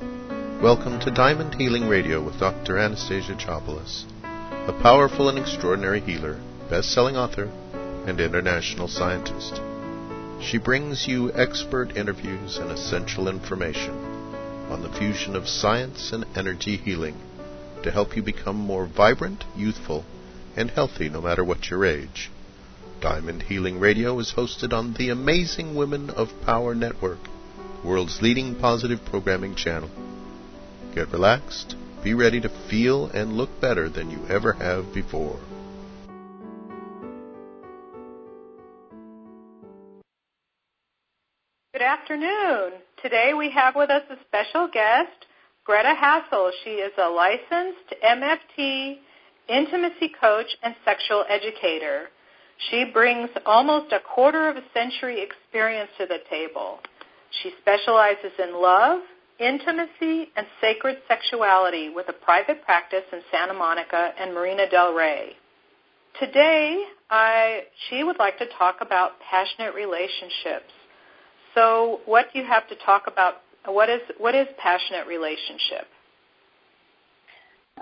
Welcome to Diamond Healing Radio with Dr. Anastasia Chopelas, a powerful and extraordinary healer, best-selling author, and international scientist. She brings you expert interviews and essential information on the fusion of science and energy healing to help you become more vibrant, youthful, and healthy no matter what your age. Diamond Healing Radio is hosted on the Amazing Women of Power Network, world's leading positive programming channel. Get relaxed, be ready to feel and look better than you ever have before. Good afternoon. Today we have with us a special guest, Greta Hassel. She is a licensed MFT, intimacy coach, and sexual educator. She brings almost a quarter of a century experience to the table. She specializes in love, intimacy, and sacred sexuality with a private practice in Santa Monica and Marina del Rey. Today, I, she would like to talk about passionate relationships. So, what do you have to talk about? What is what is passionate relationship?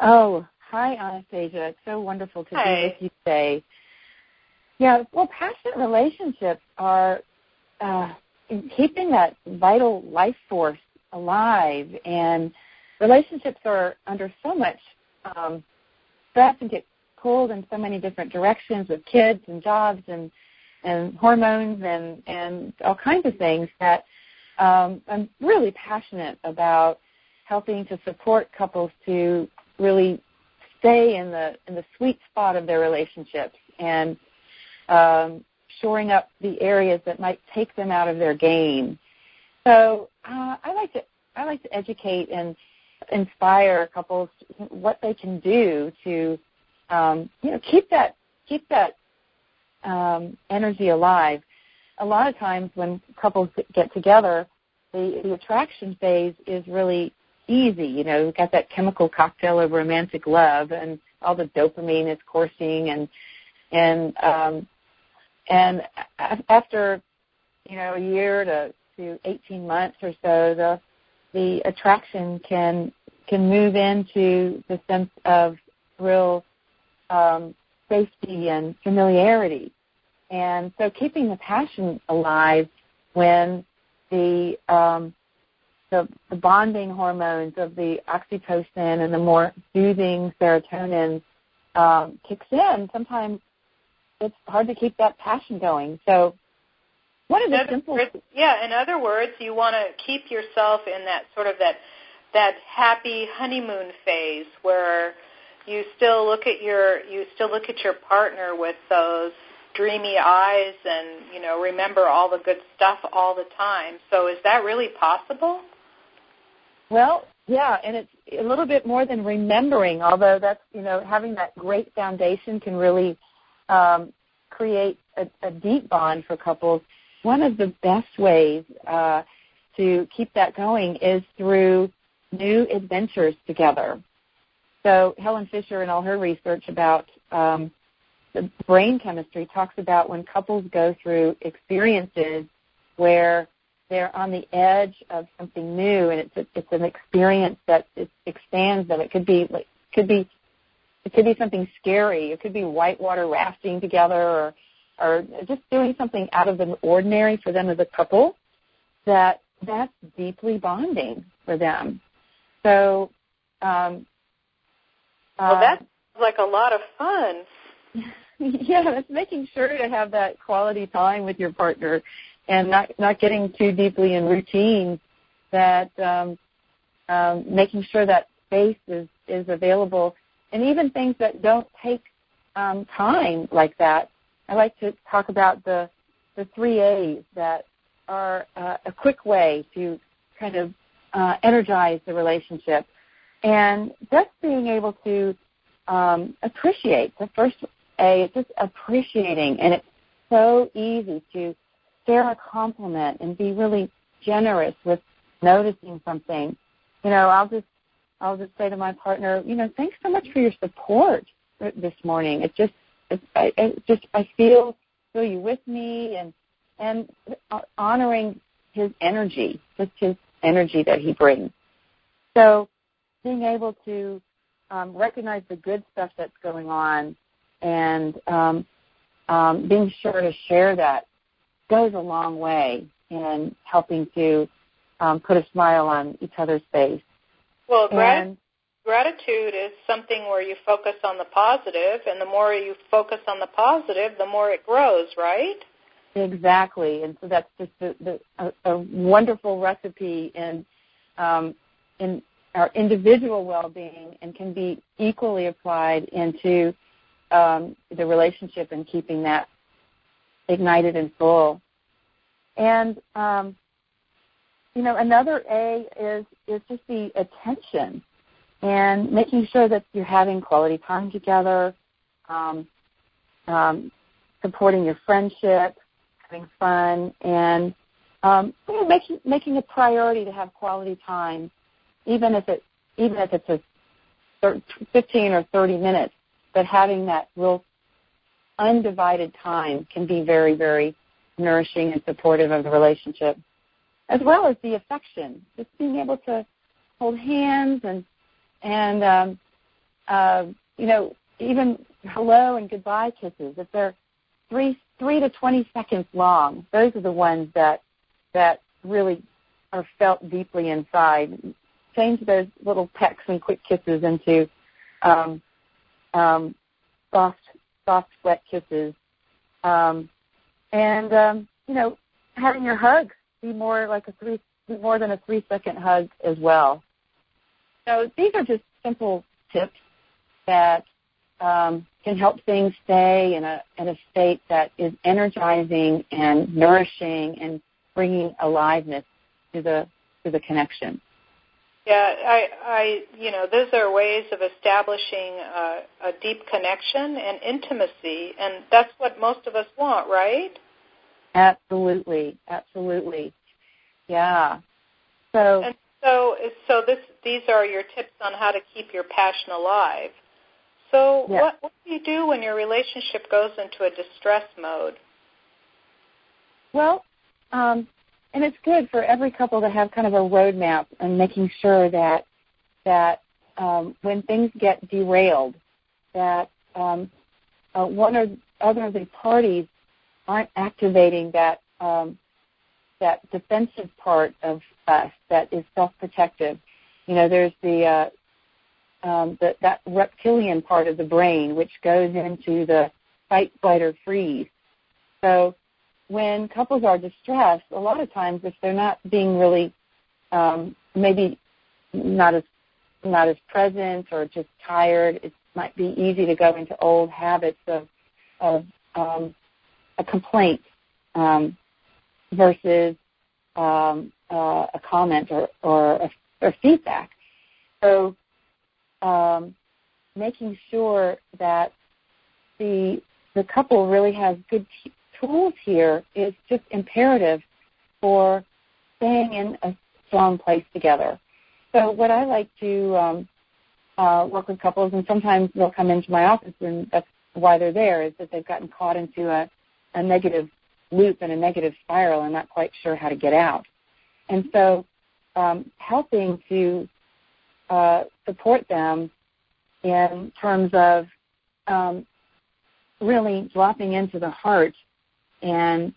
Oh, hi, Anastasia. It's so wonderful to hi. be with you today. Yeah, well, passionate relationships are uh, keeping that vital life force alive, and relationships are under so much um, stress and get pulled in so many different directions with kids and jobs and and hormones and and all kinds of things that um, I'm really passionate about helping to support couples to really stay in the in the sweet spot of their relationships. And um, shoring up the areas that might take them out of their game. So uh, I like to I like to educate and inspire couples what they can do to um, you know keep that keep that um, energy alive. A lot of times when couples get together, the, the attraction phase is really easy. You know, we've got that chemical cocktail of romantic love, and all the dopamine is coursing, and and um, and after you know a year to to 18 months or so, the the attraction can can move into the sense of real um, safety and familiarity. And so keeping the passion alive when the um, the, the bonding hormones of the oxytocin and the more soothing serotonin um, kicks in, sometimes it's hard to keep that passion going. So one of the simple yeah, in other words, you want to keep yourself in that sort of that that happy honeymoon phase where you still look at your you still look at your partner with those dreamy eyes and you know remember all the good stuff all the time. So is that really possible? Well, yeah, and it's a little bit more than remembering. Although that's you know having that great foundation can really um, create a, a deep bond for couples. One of the best ways uh, to keep that going is through new adventures together. So Helen Fisher and all her research about um, the brain chemistry talks about when couples go through experiences where they're on the edge of something new and it's a, it's an experience that it expands them. It could be like could be it could be something scary. It could be whitewater rafting together or or just doing something out of the ordinary for them as a couple that that's deeply bonding for them. So um well, that's like a lot of fun. yeah, it's making sure to have that quality time with your partner and not not getting too deeply in routine that um, um, making sure that space is is available and even things that don't take um, time like that. I like to talk about the the three A's that are uh, a quick way to kind of uh, energize the relationship, and just being able to um, appreciate the first a, it's just appreciating, and it's so easy to share a compliment and be really generous with noticing something. You know, I'll just I'll just say to my partner, you know, thanks so much for your support this morning. It just it's, I it just I feel feel you with me and and honoring his energy, just his energy that he brings. so being able to um, recognize the good stuff that's going on and um, um, being sure to share that goes a long way in helping to um, put a smile on each other's face. Well, grat- gratitude is something where you focus on the positive, and the more you focus on the positive, the more it grows, right? Exactly, and so that's just the, the, a, a wonderful recipe in um, in our individual well-being, and can be equally applied into um, the relationship and keeping that ignited and full. And um, you know, another A is is just the attention and making sure that you're having quality time together, um, um, supporting your friendship, having fun, and um, you know, making making a priority to have quality time, even if it even if it's a 15 or 30 minutes, but having that real undivided time can be very very nourishing and supportive of the relationship, as well as the affection. Just being able to hold hands and and um, uh, you know even hello and goodbye kisses. If they're three three to twenty seconds long, those are the ones that that really are felt deeply inside. Change those little pecks and quick kisses into um, um, soft soft wet kisses. Um, and um, you know, having your hug be more like a three more than a three second hug as well. So these are just simple tips that um, can help things stay in a in a state that is energizing and nourishing and bringing aliveness to the to the connection. Yeah, I, I, you know, those are ways of establishing a, a deep connection and intimacy, and that's what most of us want, right? Absolutely, absolutely. Yeah. So and so so this these are your tips on how to keep your passion alive. So yeah. what what do you do when your relationship goes into a distress mode? Well, um, and it's good for every couple to have kind of a roadmap and making sure that that um, when things get derailed, that um, uh, one or other of the parties aren't activating that um, that defensive part of us that is self-protective. You know, there's the, uh, um, the that reptilian part of the brain which goes into the fight, flight, or freeze. So when couples are distressed, a lot of times if they're not being really um, maybe not as not as present or just tired, it might be easy to go into old habits of of um, a complaint um, versus um, uh, a comment or, or, a, or feedback. So um, making sure that the the couple really has good t- tools here is just imperative for staying in a strong place together. So what I like to um, uh, work with couples, and sometimes they'll come into my office, and that's why they're there, is that they've gotten caught into a, a negative loop and a negative spiral and not quite sure how to get out. And so um, helping to uh, support them in terms of um, really dropping into the heart and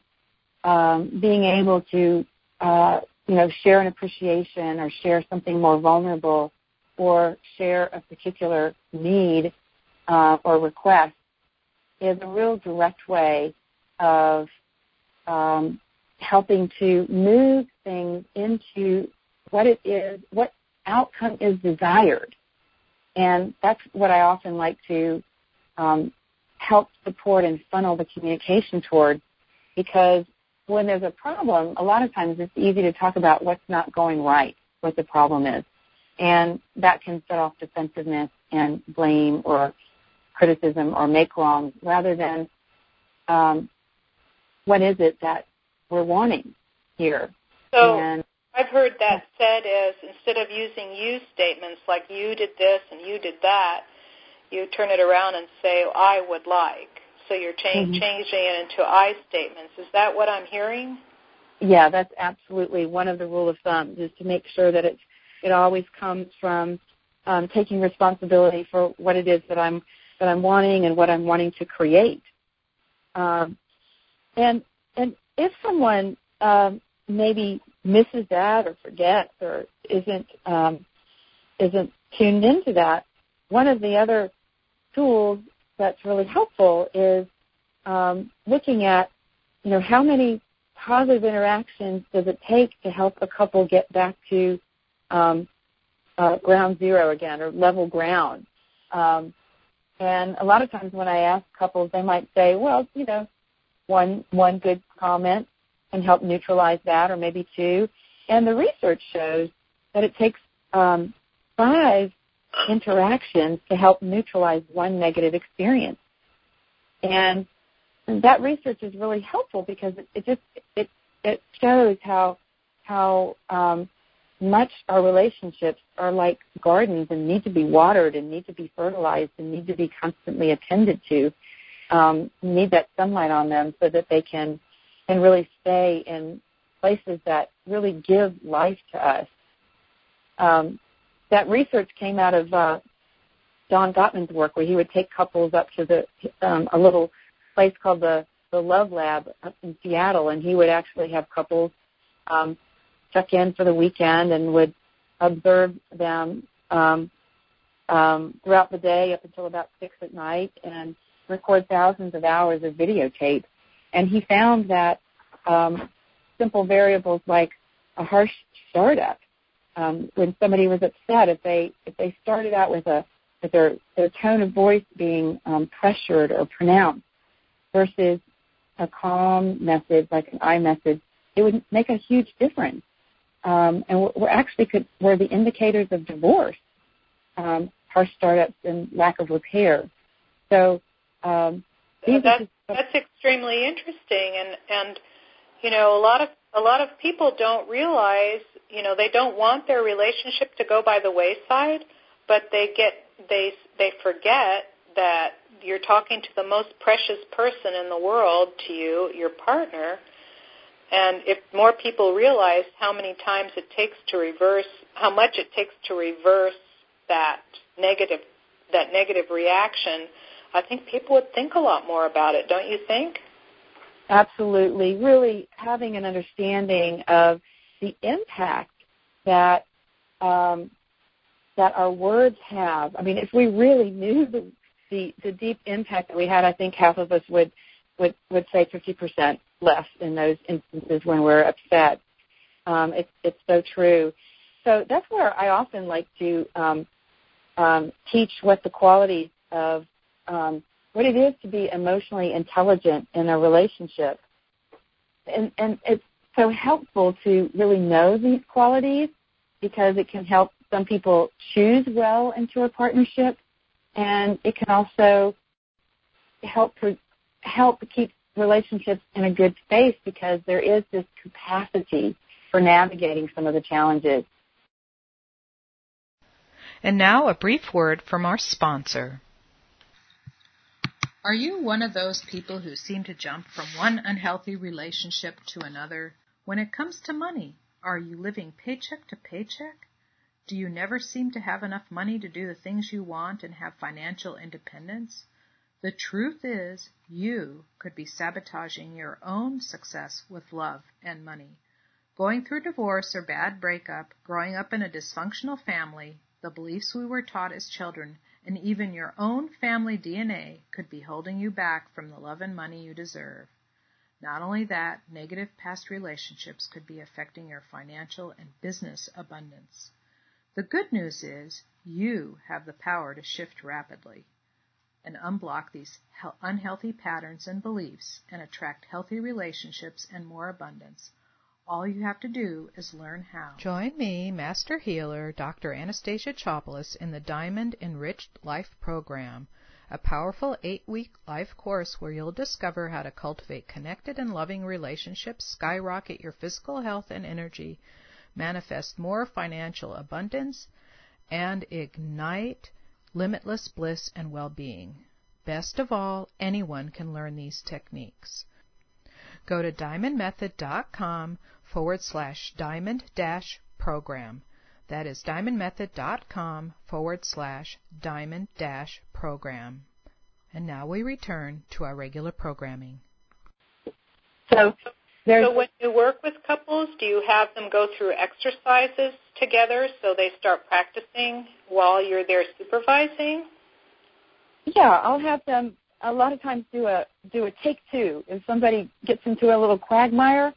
um, being able to, uh, you know, share an appreciation or share something more vulnerable or share a particular need uh, or request is a real direct way of um, helping to move things into what it is, what outcome is desired. And that's what I often like to um, help support and funnel the communication toward because when there's a problem, a lot of times it's easy to talk about what's not going right, what the problem is. And that can set off defensiveness and blame or criticism or make wrong rather than um, what is it that we're wanting here. So and, I've heard that said as instead of using you statements like you did this and you did that, you turn it around and say I would like. So you're cha- mm-hmm. changing it into I statements. Is that what I'm hearing? Yeah, that's absolutely one of the rule of thumb is to make sure that it's It always comes from um, taking responsibility for what it is that I'm that I'm wanting and what I'm wanting to create. Um, and and if someone um, maybe misses that or forgets or isn't um, isn't tuned into that, one of the other tools that's really helpful is um, looking at you know how many positive interactions does it take to help a couple get back to um, uh, ground zero again or level ground. Um, and a lot of times when I ask couples, they might say, well, you know, one one good comment can help neutralize that, or maybe two. And the research shows that it takes um, five interactions to help neutralize one negative experience. And that research is really helpful because it, it just it it shows how how um, much our relationships are like gardens and need to be watered and need to be fertilized and need to be constantly attended to. Um, need that sunlight on them so that they can can really stay in places that really give life to us. Um, that research came out of uh, John Gottman's work, where he would take couples up to the um, a little place called the the Love Lab in Seattle, and he would actually have couples um, check in for the weekend and would observe them um, um, throughout the day up until about six at night and record thousands of hours of videotape. And he found that um, simple variables like a harsh startup, um, when somebody was upset, if they if they started out with a with their their tone of voice being um, pressured or pronounced versus a calm message like an I message, it would make a huge difference um, and we're, actually could, we're the indicators of divorce, um, harsh startups and lack of repair. So um, these that's, that's extremely interesting, and and you know a lot of a lot of people don't realize you know they don't want their relationship to go by the wayside, but they get they they forget that you're talking to the most precious person in the world to you, your partner, and if more people realized how many times it takes to reverse, how much it takes to reverse that negative, that negative reaction, I think people would think a lot more about it, don't you think? Absolutely. Really having an understanding of the impact that um, that our words have. I mean, if we really knew the, the the deep impact that we had, I think half of us would would would say 50% less in those instances when we're upset. Um, it's it's so true. So that's where I often like to um, um, teach what the qualities of um, what it is to be emotionally intelligent in a relationship, and and it's so helpful to really know these qualities because it can help some people choose well into a partnership, and it can also help help keep relationships in a good space because there is this capacity for navigating some of the challenges. And now a brief word from our sponsor. Are you one of those people who seem to jump from one unhealthy relationship to another? When it comes to money, are you living paycheck to paycheck? Do you never seem to have enough money to do the things you want and have financial independence? The truth is, you could be sabotaging your own success with love and money. Going through divorce or bad breakup, growing up in a dysfunctional family, the beliefs we were taught as children, and even your own family DNA could be holding you back from the love and money you deserve. Not only that, negative past relationships could be affecting your financial and business abundance. The good news is you have the power to shift rapidly and unblock these unhealthy patterns and beliefs and attract healthy relationships and more abundance. All you have to do is learn how. Join me, Master Healer Dr. Anastasia Chopelas, in the Diamond Enriched Life Program, a powerful eight week life course where you'll discover how to cultivate connected and loving relationships, skyrocket your physical health and energy, manifest more financial abundance, and ignite limitless bliss and well-being. Best of all, anyone can learn these techniques. Go to diamondmethod.com forward slash diamond dash program. That is diamondmethod.com forward slash diamond dash program. And now we return to our regular programming. So, so when you work with couples, do you have them go through exercises together so they start practicing while you're there supervising? Yeah, I'll have them a lot of times do a do a take two. If somebody gets into a little quagmire,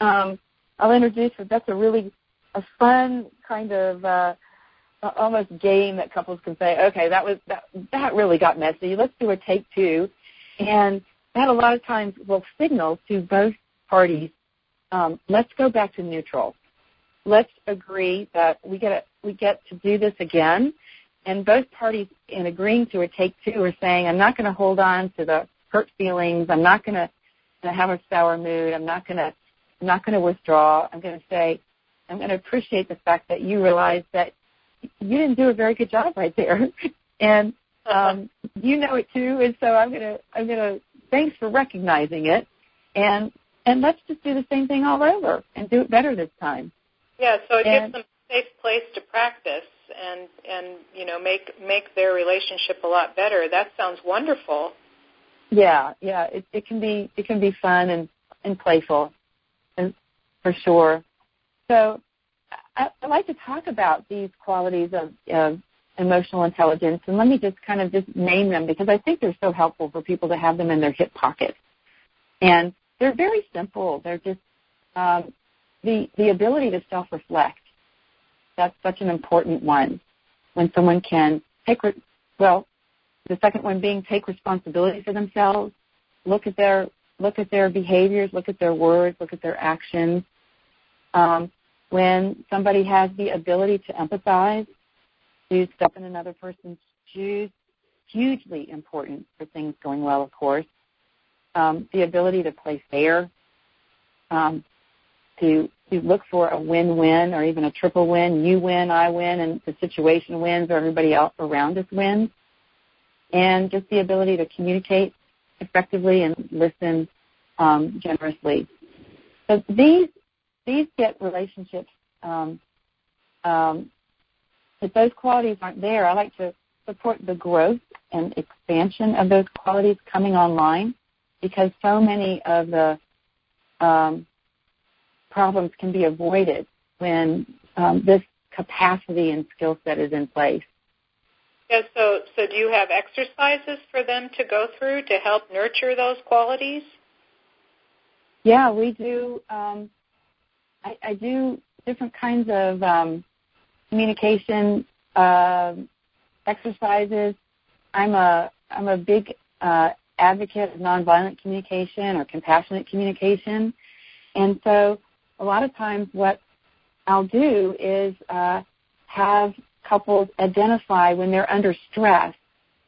um, I'll introduce it. That's a really a fun kind of uh, almost game that couples can say, okay, that was that that really got messy. Let's do a take two, and that a lot of times will signal to both parties, um, let's go back to neutral. Let's agree that we get a, we get to do this again, and both parties in agreeing to a take two are saying, I'm not going to hold on to the hurt feelings. I'm not going to have a sour mood. I'm not going to I'm not going to withdraw. I'm going to say, I'm going to appreciate the fact that you realize that you didn't do a very good job right there, and um, you know it too. And so I'm going to I'm going to thanks for recognizing it, and and let's just do the same thing all over and do it better this time. Yeah, so it and, gives them a safe place to practice and and you know make make their relationship a lot better. That sounds wonderful. Yeah, yeah, it, it can be it can be fun and and playful, and for sure. So I, I like to talk about these qualities of, of emotional intelligence, and let me just kind of just name them because I think they're so helpful for people to have them in their hip pocket. And they're very simple. They're just um, the the ability to self-reflect. That's such an important one. When someone can take re- well, the second one being take responsibility for themselves, look at their look at their behaviors, look at their words, look at their actions. Um, when somebody has the ability to empathize, to step in another person's shoes, hugely important for things going well, of course. Um, the ability to play fair, um, to to look for a win-win or even a triple win. You win, I win, and the situation wins, or everybody else around us wins. And just the ability to communicate effectively and listen um, generously. So these these get relationships. Um, um, if those qualities aren't there, I like to support the growth and expansion of those qualities coming online because so many of the um, problems can be avoided when um, this capacity and skill set is in place. Yeah, so so do you have exercises for them to go through to help nurture those qualities? Yeah, we do. Um, I, I do different kinds of um, communication uh, exercises. I'm a I'm a big uh, advocate of nonviolent communication or compassionate communication, and so a lot of times what I'll do is uh, have couples identify when they're under stress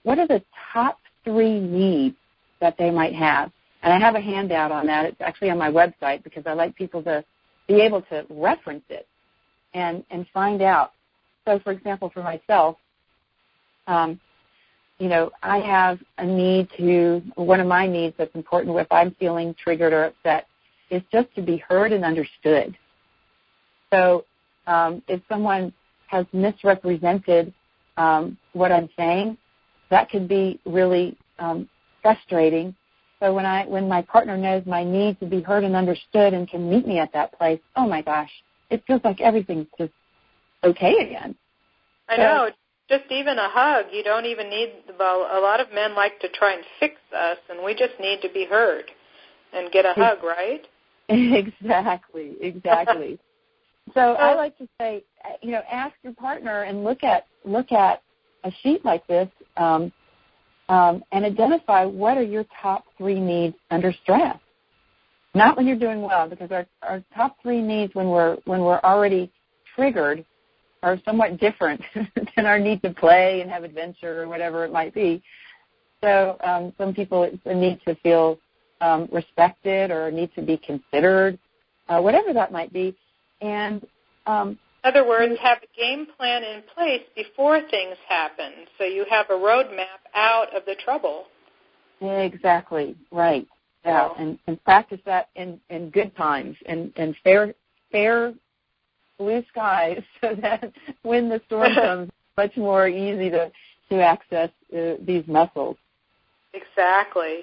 what are the top three needs that they might have. And I have a handout on that. It's actually on my website because I like people to be able to reference it and and find out. So, for example, for myself, um, you know, I have a need to one of my needs that's important if I'm feeling triggered or upset is just to be heard and understood. So, um, if someone has misrepresented um, what I'm saying, that could be really um, frustrating so when I when my partner knows my need to be heard and understood and can meet me at that place, oh my gosh, it feels like everything's just okay again. I so, know. Just even a hug, you don't even need. Well, a lot of men like to try and fix us, and we just need to be heard and get a hug, right? Exactly, exactly. so I like to say, you know, ask your partner and look at look at a sheet like this. Um, um, and identify what are your top three needs under stress. Not when you're doing well, because our, our top three needs when we're when we're already triggered are somewhat different than our need to play and have adventure or whatever it might be. So um, some people it's a need to feel um, respected or need to be considered, uh, whatever that might be. And um, in other words, have a game plan in place before things happen so you have a roadmap out of the trouble. Exactly, right. Yeah, and, and practice that in, in good times and, and fair fair blue skies so that when the storm comes, much more easy to to access uh, these muscles. Exactly.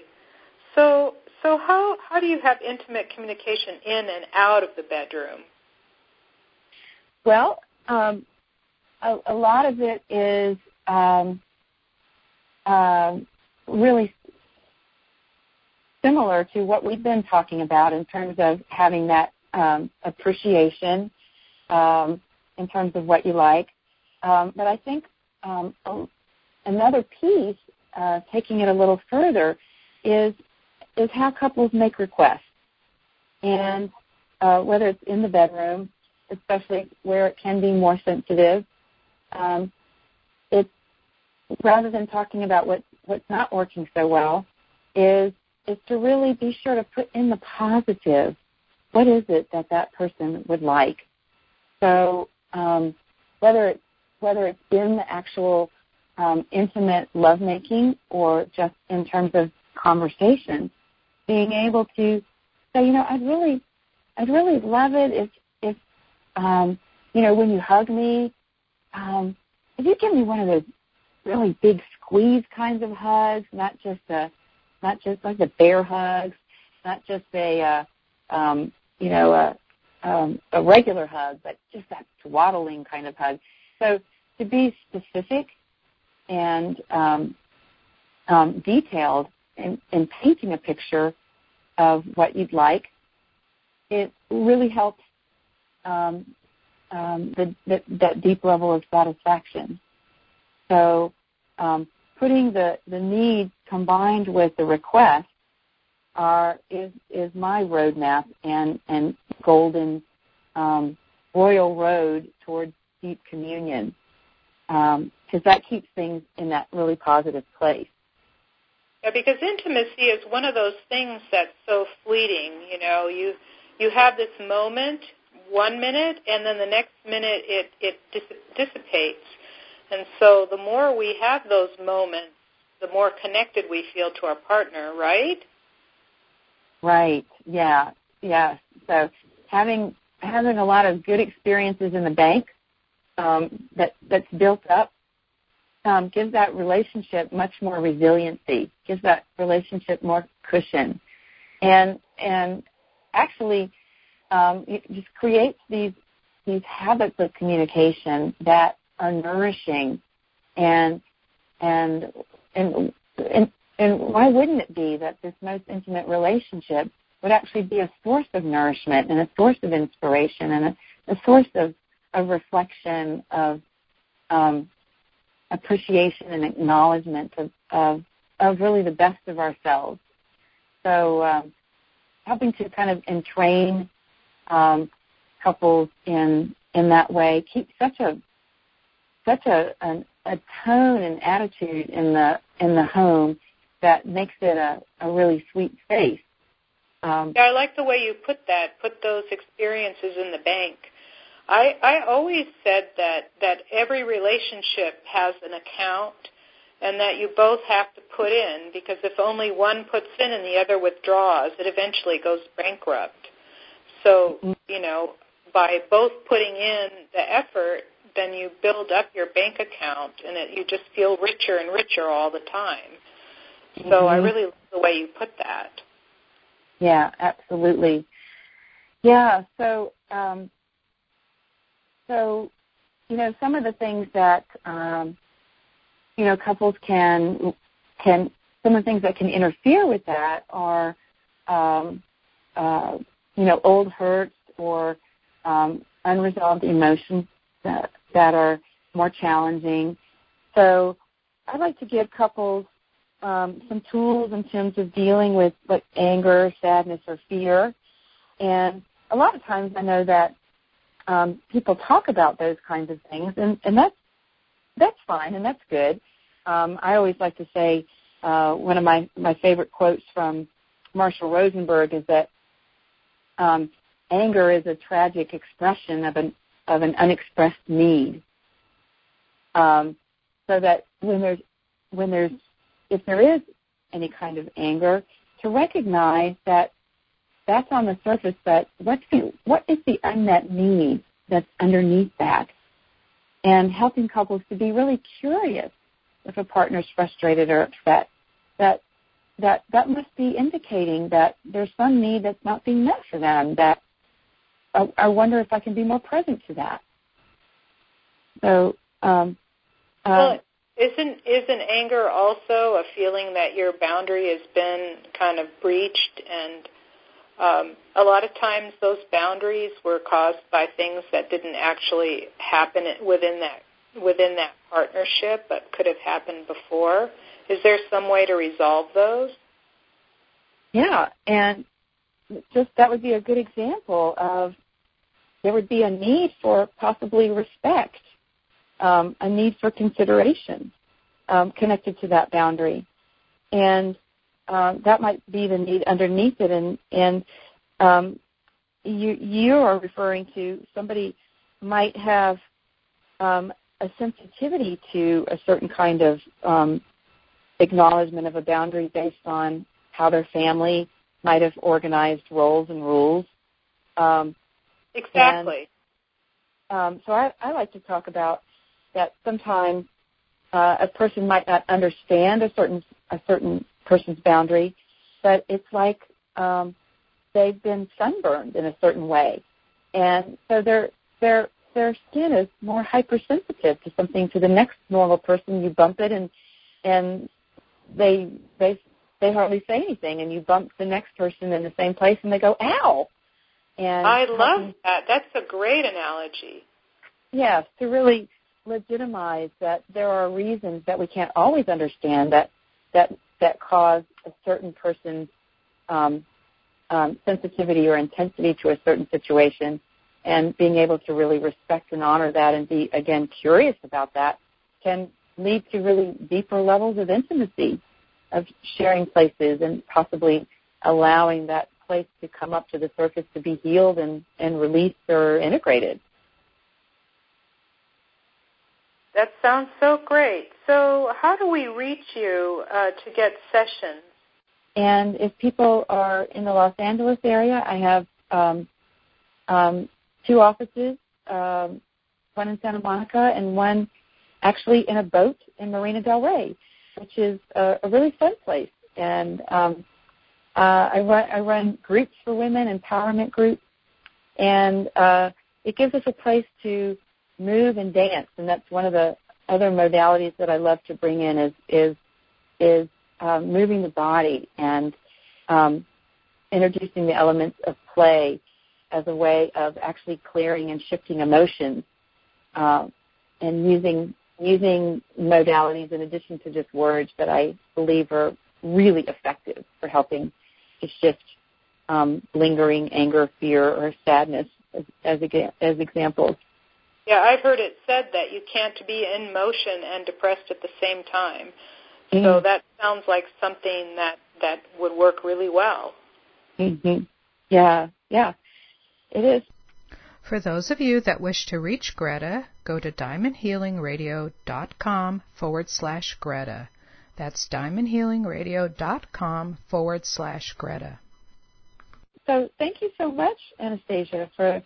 So so how how do you have intimate communication in and out of the bedroom? Well, um, a, a, lot of it is um, uh, really similar to what we've been talking about in terms of having that um, appreciation um, in terms of what you like. Um, but I think another piece, uh, taking it a little further, is is how couples make requests, and uh, whether it's in the bedroom, especially where it can be more sensitive. Um, it's rather than talking about what what's not working so well, is is to really be sure to put in the positive. What is it that that person would like? So um, whether it's whether it's in the actual um, intimate lovemaking or just in terms of conversation, being able to say, you know, I'd really, I'd really love it if, if, um, you know, when you hug me, um, if you give me one of those really big squeeze kinds of hugs, not just a, not just like the bear hugs, not just a, uh, um, you know, a, um, a regular hug, but just that swaddling kind of hug. So to be specific and um, um, detailed in, in painting a picture of what you'd like, it really helps um, um, the, the, that deep level of satisfaction. So um, putting the, the need combined with the request are is is my roadmap and and golden um, royal road towards deep communion because um, that keeps things in that really positive place. Yeah, because intimacy is one of those things that's so fleeting. You know, you you have this moment one minute, and then the next minute it it dissipates. And so, the more we have those moments, the more connected we feel to our partner. Right? Right. Yeah. Yeah. So having having a lot of good experiences in the bank um, that that's built up um, gives that relationship much more resiliency, gives that relationship more cushion, and and actually um, it just creates these these habits of communication that are nourishing, and and and and and why wouldn't it be that this most intimate relationship would actually be a source of nourishment and a source of inspiration and a, a source of of reflection of um, appreciation and acknowledgement of, of, of really the best of ourselves. So um, helping to kind of entrain um, couples in in that way keep such a such a, an, a tone and attitude in the in the home that makes it a, a really sweet space. Um, yeah, I like the way you put that. Put those experiences in the bank I, I always said that, that every relationship has an account and that you both have to put in because if only one puts in and the other withdraws, it eventually goes bankrupt. So, you know, by both putting in the effort, then you build up your bank account and it, you just feel richer and richer all the time. So mm-hmm. I really love the way you put that. Yeah, absolutely. Yeah, so um, so, you know, some of the things that um, you know couples can can some of the things that can interfere with that are um, uh, you know old hurts or um, unresolved emotions that that are more challenging. So, I'd like to give couples um, some tools in terms of dealing with like anger, sadness, or fear. And a lot of times, I know that um, people talk about those kinds of things, and, and that's that's fine and that's good. Um, I always like to say uh, one of my my favorite quotes from Marshall Rosenberg is that um, anger is a tragic expression of an of an unexpressed need. Um, so that when there's when there's if there is any kind of anger, to recognize that that's on the surface, but what's the what is the unmet need that's underneath that, and helping couples to be really curious if a partner's frustrated or upset. That that that must be indicating that there's some need that's not being met for them. That I, I wonder if I can be more present to that. So, um, uh, well, isn't isn't anger also a feeling that your boundary has been kind of breached and um, a lot of times those boundaries were caused by things that didn't actually happen within that within that partnership but could have happened before. Is there some way to resolve those? Yeah, and just that would be a good example of there would be a need for possibly respect, um, a need for consideration um, connected to that boundary, and um, that might be the need underneath it. And and um, you you are referring to somebody might have um, a sensitivity to a certain kind of um, acknowledgement of a boundary based on how their family might have organized roles and rules. Um, exactly. And, um, so I, I like to talk about that sometimes uh, a person might not understand a certain a certain person's boundary, but it's like um, they've been sunburned in a certain way, and so their their their skin is more hypersensitive to something. To the next normal person, you bump it, and and they they they hardly say anything, and you bump the next person in the same place, and they go ow. And I love that. That's a great analogy. Yes, to really legitimize that there are reasons that we can't always understand that that that cause a certain person's um, um, sensitivity or intensity to a certain situation, and being able to really respect and honor that and be again curious about that can lead to really deeper levels of intimacy of sharing places and possibly allowing that place to come up to the surface to be healed and, and released or integrated. That sounds so great. So, how do we reach you uh, to get sessions? And if people are in the Los Angeles area, I have um, um, two offices, um, one in Santa Monica and one actually in a boat in Marina Del Rey, which is a, a really fun place. And um, uh, I, run, I run groups for women, empowerment groups, and uh, it gives us a place to move and dance, and that's one of the other modalities that I love to bring in is is is um, moving the body and um, introducing the elements of play as a way of actually clearing and shifting emotions, uh, and using using modalities in addition to just words that I believe are really effective for helping to shift um, lingering anger, fear, or sadness as, as, as examples. Yeah, I've heard it said that you can't be in motion and depressed at the same time. Mm-hmm. So that sounds like something that that would work really well. Mhm. Yeah, yeah. It is. For those of you that wish to reach Greta, go to diamondhealingradio.com forward slash Greta. That's diamondhealingradio.com forward slash Greta. So thank you so much, Anastasia, for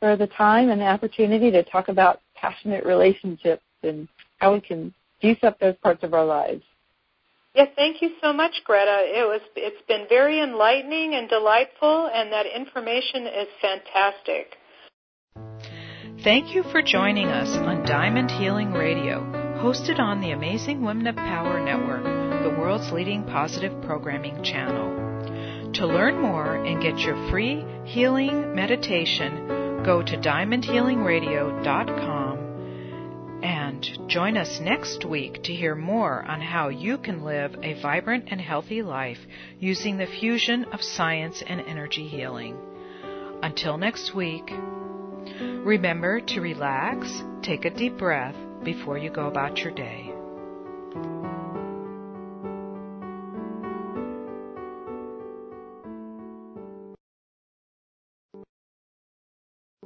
for the time and the opportunity to talk about passionate relationships and how we can juice up those parts of our lives. Yes, thank you so much, Greta. It was it's been very enlightening and delightful and that information is fantastic. Thank you for joining us on Diamond Healing Radio, hosted on the Amazing Women of Power Network, the world's leading positive programming channel. To learn more and get your free healing meditation, go to diamondhealingradio.com and join us next week to hear more on how you can live a vibrant and healthy life using the fusion of science and energy healing. Until next week, remember to relax, take a deep breath before you go about your day.